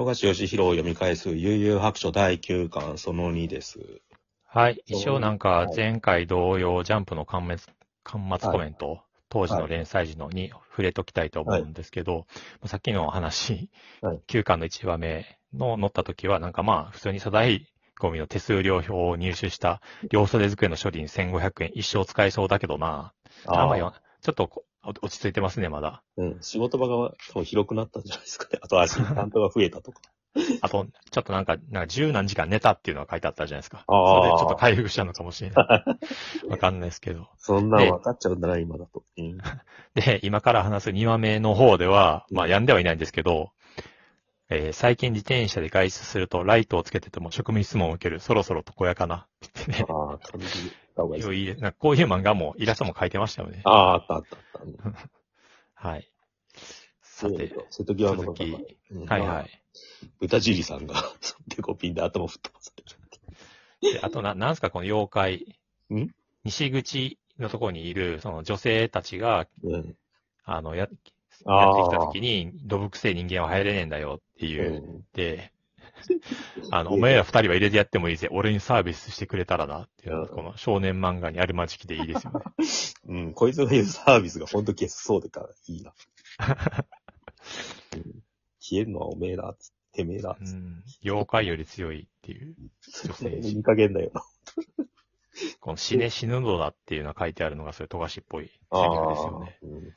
富樫義弘を読み返す悠々白書第9巻その2です。はい。一応なんかはい前回同様、ジャンプの巻末、巻末コメント、当時のはい連載時のに触れときたいと思うんですけど、さっきの話、はい9巻の1話目の載った時は、なんかまあ、普通に粗大ゴミの手数料表を入手した両袖机の処理に1500円一生使えそうだけどな。あんまちょっとこ落ち着いてますね、まだ。うん。仕事場が多分広くなったんじゃないですかね。あとアシスタントが増えたとか。あと、ちょっとなんか、なんか十何時間寝たっていうのが書いてあったじゃないですか。あーそれでちょっと回復したのかもしれない。わかんないですけど。そんなん分かっちゃうんだな、今だと。うん。で、今から話す2話目の方では、まあ、病んではいないんですけど、えー最近自転車で外出するとライトをつけてても職務質問を受ける、そろそろとこやかなってね。ああ、感じた方がいいです。いいなんかこういう漫画もイラストも書いてましたよね。ああ、あったあったあった。うんはい。さて、瀬戸際の方続きが。うんはいはまあい。豚尻さんが、デコピンで頭吹っ飛ばされる。であとな、なんすかこの妖怪。ん？西口のところにいる、その女性たちが、うん。あの、や、やってきた時に、どぶくせえ人間は入れねえんだよっていうう。ん。で、あの、お前ら二人は入れてやってもいいぜ。俺にサービスしてくれたらなっていうのこの少年漫画にあるまじきでいいですよね。うん。こいつが言うサービスがほんと消すそうでからいいな。うん消えるのはおめえだ、つって、てめえだ、つって。うん。妖怪より強いっていう、女性いい加減だよな。この死ね死ぬのだっていうのが書いてあるのが、そういう富樫っぽいセリフですよね。うん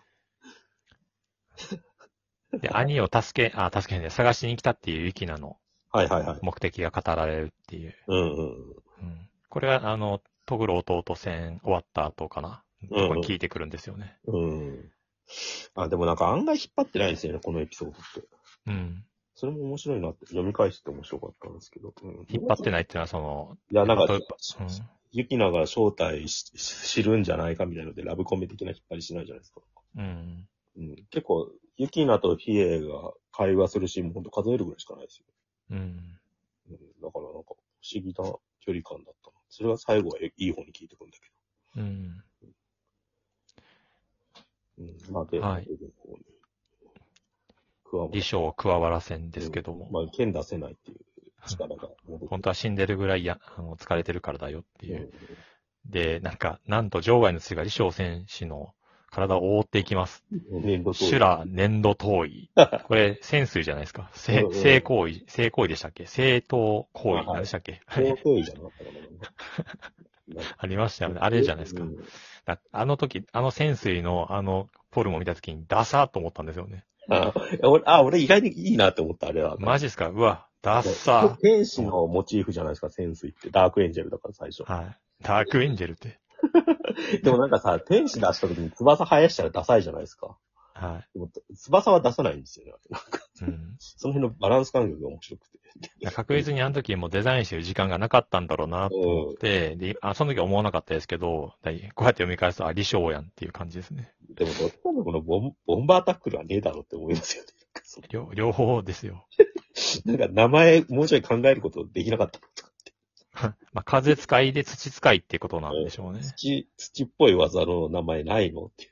で、兄を助け、あ、助けへんね、探しに来たっていうユキナのはいはいはい。目的が語られるっていう。うんうん。うん。これが、あの、トグロ弟戦終わった後かな。うんうんここに聞いてくるんですよね。うん。あ、でもなんか案外引っ張ってないんですよね、このエピソードって。うん。それも面白いなって、読み返して面白かったんですけど。うん引っ張ってないっていうのは、その、いや、なんかうんユキナが正体し知るんじゃないかみたいなので、ラブコメ的な引っ張りしないじゃないですか。うん。うん、結構、ユキナとフィエが会話するシーンもほんと数えるぐらいしかないですよ。うん。うん、だからなんか、不思議な距離感だったな。それが最後はいい方に聞いてくんだけうん。ど。うん、まあ、で、はい加わらせんですけども、まあ、剣出せないっていう力が本当は死んでるぐらいや、あの、疲れてるからだよっていう。うんで、なんか、なんと場外の血が李翔選手の体を覆っていきます。修羅粘土遠い。これ、潜水じゃないですか。性性行為、性行為でしたっけ？正当行為、何でしたっけ？高等位じゃなかったかな。ありましたよね。あれじゃないですかあの時、あの潜水のあのフォルムを見た時にダサーと思ったんですよね。あ俺、あ、俺意外にいいなって思った、あれは。マジっすか？うわ、ダッサ天使のモチーフじゃないですか、潜水って。ダークエンジェルだから最初ー。。はい。ダークエンジェルって。でもなんかさ、天使出した時に翼生やしたらダサいじゃないですか。はでも翼は出さないんですよね。なんか、い。うん。その辺のバランス感覚が面白くて。いや確実にあの時もうデザインしてる時間がなかったんだろうなと思って、で、あ、その時は思わなかったですけど、こうやって読み返すと、あ、李翔やんっていう感じですね。でもどっちもこのボンボンバータックルはねえだろって思いますよね。なんかそ両両方ですよ。う なんか名前もうちょい考えることできなかったのとか。まあ、風使いで土使いってことなんでしょうね。土、土っぽい技の名前ないのっていう。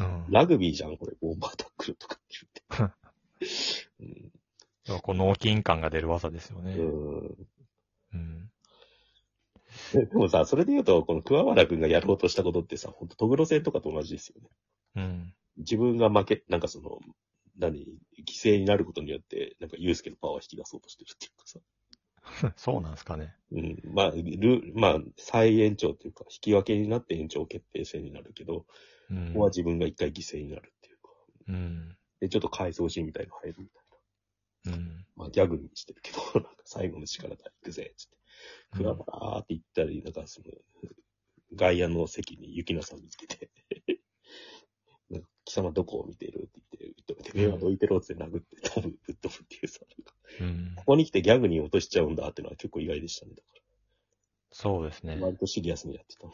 うん。ラグビーじゃん、これ、ボンバータックルとかって言って。でもこう脳筋感が出る技ですよね。うん。うん。でもさ、それで言うと、この桑原くんがやろうとしたことってさ、ほんとトグロ戦とかと同じですよね。うん。自分が負け、なんかその、何、犠牲になることによって、なんかユースケのパワーを引き出そうとしてるっていう。そうなんですかね。うん。まあ、ルまあ、再延長っていうか、引き分けになって延長決定戦になるけど、うんここは。自分が一回犠牲になるっていうか。うん。で、ちょっと回想シーンみたいなの入るみたいな。うん。まあ、ギャグにしてるけど、なんか最後の力だ、行くぜ、つって。桑原ーって言ったり、なんかその、外野の席に雪菜さん見つけて、なんか貴様どこを見てるって言って、てめえはどいてろって殴って飛ぶ、ぶっ飛ぶっていうさ、うんこ。こに来てギャグに落としちゃうんだっていうのは結構意外でしたね。だかそうですねら。。割とシリアスにやってた。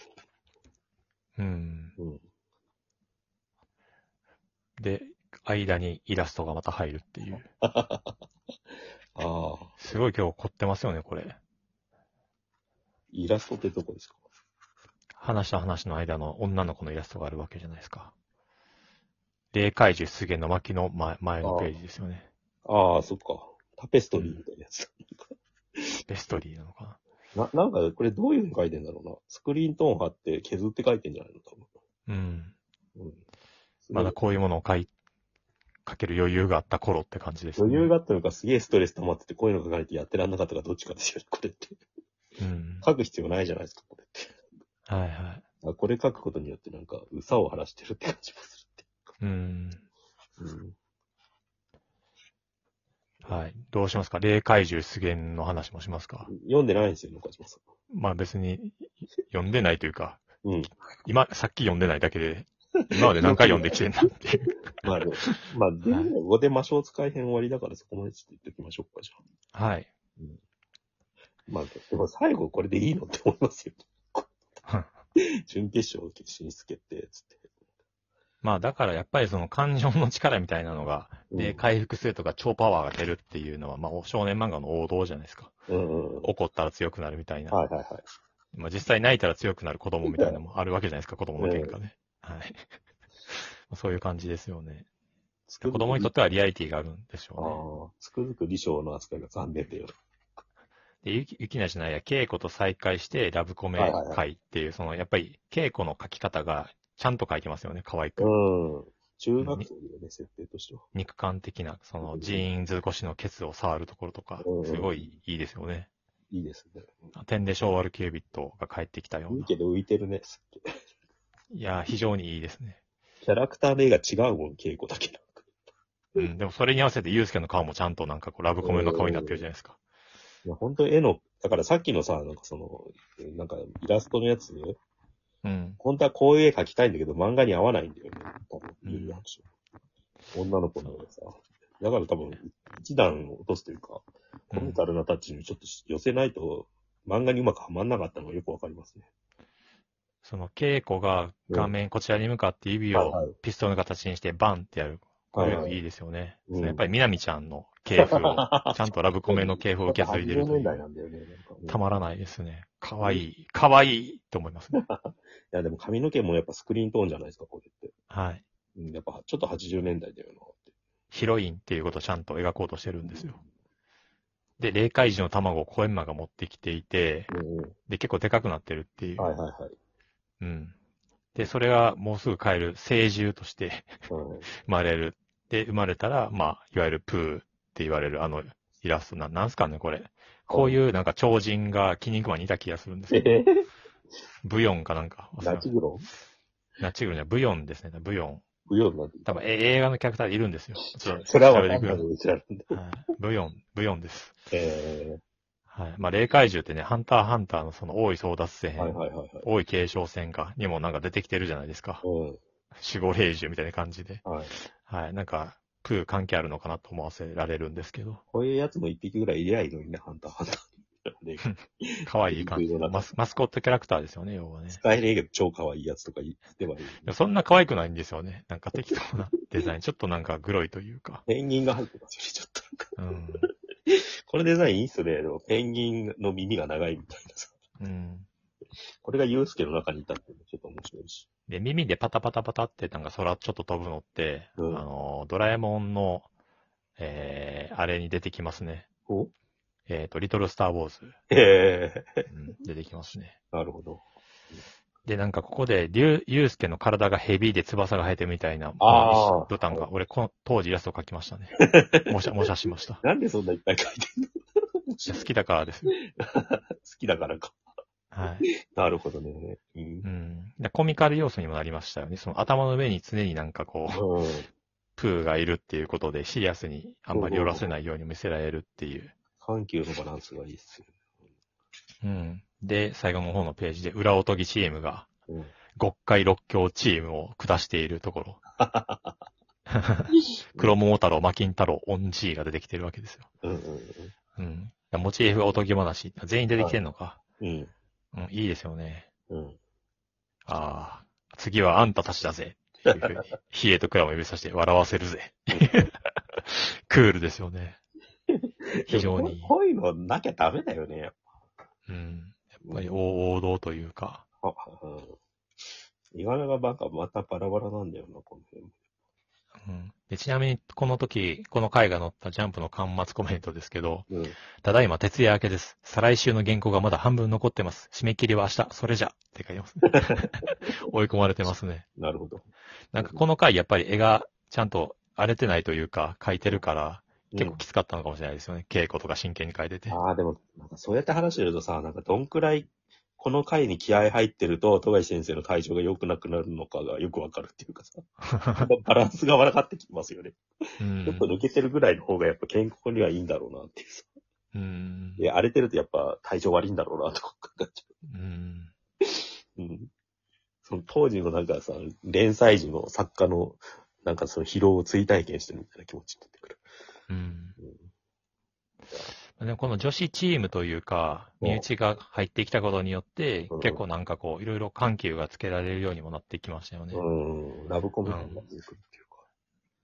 うん。うん。で、間にイラストがまた入るっていう。ああ、すごい今日凝ってますよね、これ。イラストってどこですか？話と話の間の女の子のイラストがあるわけじゃないですか。霊怪獣出現の巻の前前のページですよね。ああ、そっか。タペストリーみたいなやつ。ペストリーなのかな、なんか、これどういうふうに書いてんだろうな。スクリーントーン貼って削って書いてんじゃないの多な。うん。分。うん。まだこういうものを書い、書ける余裕があった頃って感じですね。余裕があったのか、すげえストレス溜まってて、こういうの書かれてやってらんなかったかどっちかですよね、これって。うん。書く必要ないじゃないですか、これって。はいはい。あこれ書くことによってなんか、うさを晴らしてるって感じもすうん。るって。うん。はい。どうしますか？霊怪獣出現の話もしますか？読んでないんですよ、中島さまあ別に読んでないというか、ん。うん。今、さっき読んでないだけで、今まで何回読んできてんだっていう。まあでも、まあ、でも、ここで魔性使い編終わりだからそこまでちょっと言っておきましょうか、じゃあ。はい。まあ、でも最後これでいいのって思いますよ。準決勝進出決定、つって。まあだからやっぱりその感情の力みたいなのが、で、うん回復するとか超パワーが出るっていうのは、まあ少年漫画の王道じゃないですか。うんうんうん。怒ったら強くなるみたいな。はいはいはい。まあ実際泣いたら強くなる子供みたいなのもあるわけじゃないですか、子供の喧嘩ね。はい。そういう感じですよね。子供にとってはリアリティがあるんでしあょあ、つくづく李翔の扱いが残念だよ。うね。で、ゆき、ゆきなじゃないや、稽古と再会してラブコメはいはいはい会っていう、その、やっぱり稽古の書き方がちゃんと書いてますよね、可愛く。うん。中学生だよね、設定としては。肉感的な、その、ジーンズ越しのケツを触るところとかうん、すごいいいですよね。いいですね。点で昭和ルキュービットが帰ってきたような。いいけど浮いてるね。いやー、非常にいいですね。キャラクターの絵が違うもん、稽古だけなんか。うん。でもそれに合わせてユースケの顔もちゃんとなんかこう、ラブコメの顔になってるじゃないですか。いや、本当に絵の、だからさっきのさ、なんかその、なんかイラストのやつ、うん。本当はこういう絵描きたいんだけど、漫画に合わないんだよね。多分、うん女の子のさ。だから多分、一段落とすというか、コミカルなタッチにちょっと寄せないと、漫画にうまくはまんなかったのがよくわかりますね。その、稽古が画面、こちらに向かって指をピストルの形にしてバンってやる。こういうのいいい。ですよね。うんやっぱり南ちゃんの系譜を、ちゃんとラブコメの系譜を受け継いでる80という。年代なんだよね。なんたまらないですね。かわいい。かわいいと思いますね。いや、でも髪の毛もやっぱスクリーントーンじゃないですか、これって。はい。うん、やっぱちょっと80年代だよなって。ヒロインっていうことをちゃんと描こうとしてるんですよ。で、霊界児の卵をコエンマが持ってきていて、うんうん。で、結構でかくなってるっていう。はいはいはい。うん。で、それがもうすぐ帰る成獣としてうん。生まれる。で、生まれたら、まあ、いわゆるプーって言われるあのイラストな、なんすかね、これ。こういうなんか超人がキニクマにいた気がするんですけど、えブヨンかなんか。ナチグロ？ナチグロにはブヨンですね、ブヨン。不要になって多分、え映画のキャラクターでいるんですよ。それはわ調べてくださいかんない。ブヨン、ブヨンです。えはい。まあ、霊怪獣ってね、ハンターハンターのその大井争奪戦、ー、はいはいはいはい。大井継承戦か、にもなんか出てきてるじゃないですか。うん。守護霊獣みたいな感じで。はい。はい。なんか、プー関係あるのかなと思わせられるんですけど、こういうやつも一匹ぐらいいりゃいいのにね、ハンターハンター。ね可愛い感じのマスマスコットキャラクターですよね、要はね。使えねえけど超可愛いやつとか言ってはいい。そんな可愛くないんですよね。なんか適当なデザイン。ちょっとなんかグロいというか。ペンギンが入ってますよね、ちょっとなんか。うん。このデザインいいっすね。ペンギンの耳が長いみたいなさ。うん。これがユースケの中にいたってで、耳でパタパタパタってなんか空ちょっと飛ぶのって、うんあの、ドラえもんの、えー、あれに出てきますね。おえっ、と、リトルスターウォーズ、へえ、うん、出てきますね。なるほど。で、なんかここで、リュウ、ユウスケの体がヘビーで翼が生えてるみたいな、あーボタンが、俺、この当時イラストを描きましたね。模写、模写しました。なんでそんないっぱい書いてんの？いや好きだからですよ。好きだからか。はい。なるほどね。うんう。ん。でコミカル要素にもなりましたよね。その頭の上に常になんかこう、うん。プーがいるっていうことで、シリアスにあんまり寄らせないように見せられるっていう。緩急のバランスがいいっすよ。うん。で、最後の方のページで、裏おとぎチームが、うん。極海六強チームを下しているところ。黒桃太郎、マキン太郎、オンジーが出てきてるわけですよ。うんうんうん。モチーフがおとぎ話。全員出てきてんのか。うん。うん、いいですよね。うん。ああ、次はあんたたちだぜ。っていうふうに、ヒエとクラを指さして笑わせるぜ。クールですよね。非常にでもこういうのなきゃダメだよね。うん。やっぱり王王道というか。あ、うん。イガナがバカまたバラバラなんだよな、この辺。うん。で、ちなみに、この時、この回が載ったジャンプの端末コメントですけど、うん。ただいま徹夜明けです。再来週の原稿がまだ半分残ってます。締め切りは明日、それじゃって書いてます。追い込まれてますね。なるほど。なんかこの回やっぱり絵がちゃんと荒れてないというか、描いてるから、結構きつかったのかもしれないですよね。稽古とか真剣に描いてて。ああ、でも、なんかそうやって話してるとさ、なんかどんくらい、この回に気合入ってると、富樫先生の体調が良くなくなるのかがよくわかるっていうかさ、バランスが悪かってきますよね。うんちょっと抜けてるぐらいの方がやっぱ健康にはいいんだろうなっていうさ。うんいや、荒れてるとやっぱ体調悪いんだろうなとか考えちゃうんう。うん。その当時のなんかさ、連載時の作家の、なんかその疲労を追体験してるみたいな気持ちになってくる。うんうんでもこの女子チームというか、うん身内が入ってきたことによってうん、結構なんかこう、いろいろ緩急がつけられるようにもなってきましたよね。うん。ラブコメになってくるっていうか。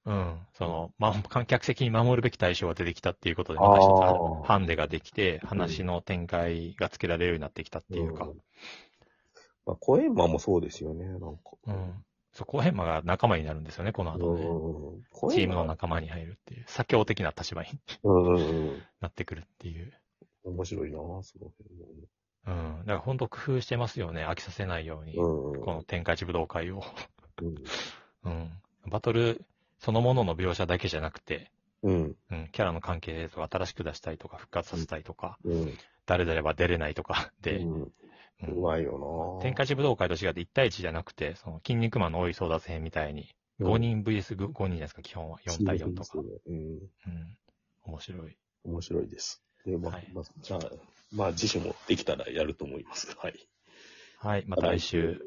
うん。その、ま、観客席に守るべき対象が出てきたっていうことで、また一つハンデができて、話の展開がつけられるようになってきたっていうかん。まあ、コエンマもそうですよね、なんか。うん。そこへんまが仲間になるんですよね、この後ね。うんチームの仲間に入るっていう、左強的な立場に。なってくるっていう。面白いなその辺うん。だから本当工夫してますよね、飽きさせないように。も。うん。この天下一武道会を。うん。うん。バトルそのものの描写だけじゃなくて、うん。うん、キャラの関係とか新しく出したいとか復活させたいとか、うん。誰々は出れないとかで、うん。ううんまいよな天下一武道会と違って1対1じゃなくて、その筋肉マンの多い争奪戦みたいに、うん5人 VS5 人じゃないですか、基本は。4対4とか。うん。うん。面白い。面白いです。で、まあはい、まあ、じゃあ、まあ、次週もできたらやると思います。はい。はい、また来週。